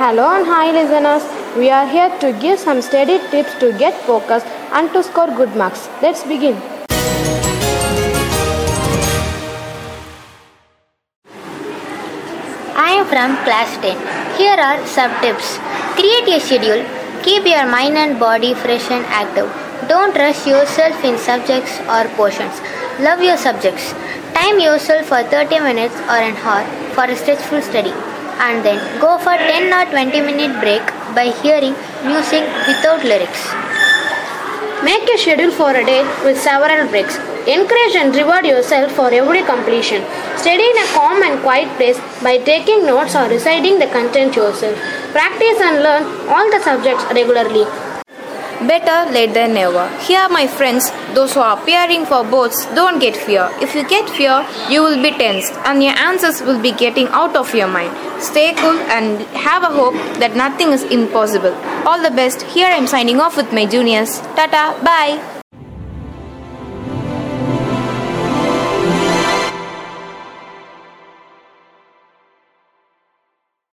Hello and hi listeners. We are here to give some study tips to get focused and to score good marks. Let's begin. I am from class 10. Here are some tips. Create a schedule. Keep your mind and body fresh and active. Don't rush yourself in subjects or portions. Love your subjects. Time yourself for 30 minutes or an hour for a stretchful study. And then go for 10 or 20 minute break by hearing music without lyrics. Make a schedule for a day with several breaks. Encourage and reward yourself for every completion. Study in a calm and quiet place by taking notes or reciting the content yourself. Practice and learn all the subjects regularly. Better late than never. Here, my friends, those who are appearing for boards, don't get fear. If you get fear, you will be tensed and your answers will be getting out of your mind. Stay cool and have a hope that nothing is impossible. All the best. Here I am signing off with my juniors. Tata, bye.